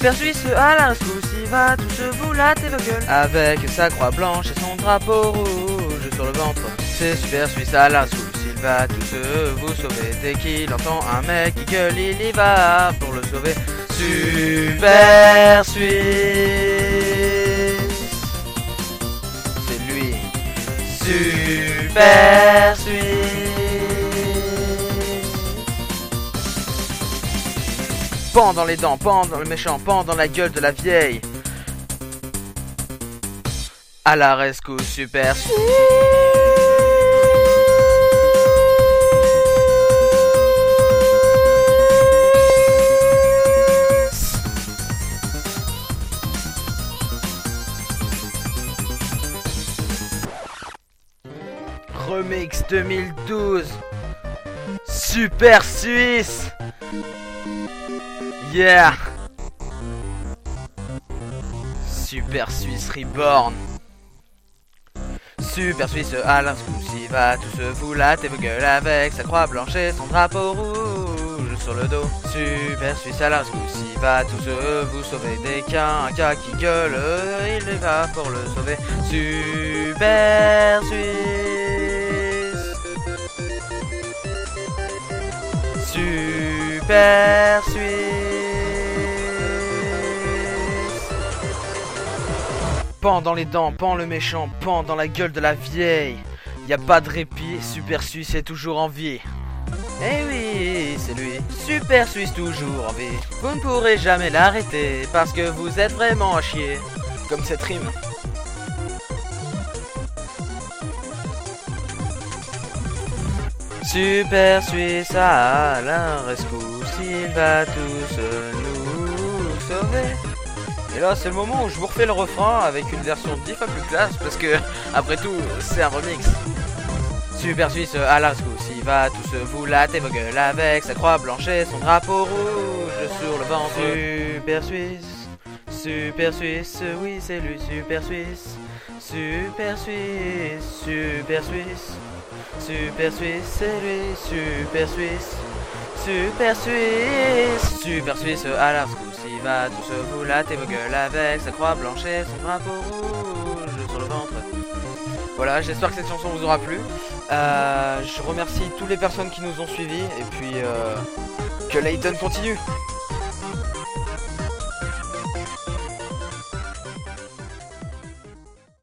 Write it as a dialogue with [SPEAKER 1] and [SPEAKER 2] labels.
[SPEAKER 1] Super Suisse à la il va tous vous la vos gueules Avec sa croix blanche et son drapeau rouge sur le ventre. C'est Super Suisse à la il va tous vous sauver. Dès qu'il entend un mec qui gueule, il y va pour le sauver Super Suisse C'est lui Super Suisse Pan dans les dents, pan dans le méchant, pan dans la gueule de la vieille. À la rescousse, super. Remix 2012 Super Suisse. Yeah. Super Suisse Reborn. Super Suisse Alain il va tous vous la vos gueules avec sa croix blanche et son drapeau rouge sur le dos. Super Suisse Alain il va tous vous sauver dès qu'un gars qui gueule, il va pour le sauver. Super Suisse Super Suisse Pan dans les dents, pan le méchant, pan dans la gueule de la vieille. Y a pas de répit, Super Suisse est toujours en vie. Eh oui, c'est lui, Super Suisse toujours en vie. Vous ne pourrez jamais l'arrêter parce que vous êtes vraiment à chier. Comme cette rime. Super Suisse à la rescousse, il va tous nous sauver. Et là, c'est le moment où je vous refais le refrain avec une version 10 fois plus classe parce que, après tout, c'est un remix. Super Suisse à la il va tous vous latter vos gueules avec sa croix blanche et son drapeau rouge sur le ventre. Super Suisse, Super Suisse, oui, c'est lui, Super Suisse. Super Suisse, Super Suisse, Super Suisse, c'est lui, Super Suisse. Super Suisse, Super Suisse à la il va tous vous latter vos gueules avec sa croix blanche et son drapeau rouge sur le ventre. Voilà, j'espère que cette chanson vous aura plu. Euh, je remercie toutes les personnes qui nous ont suivis et puis euh, que Layton continue.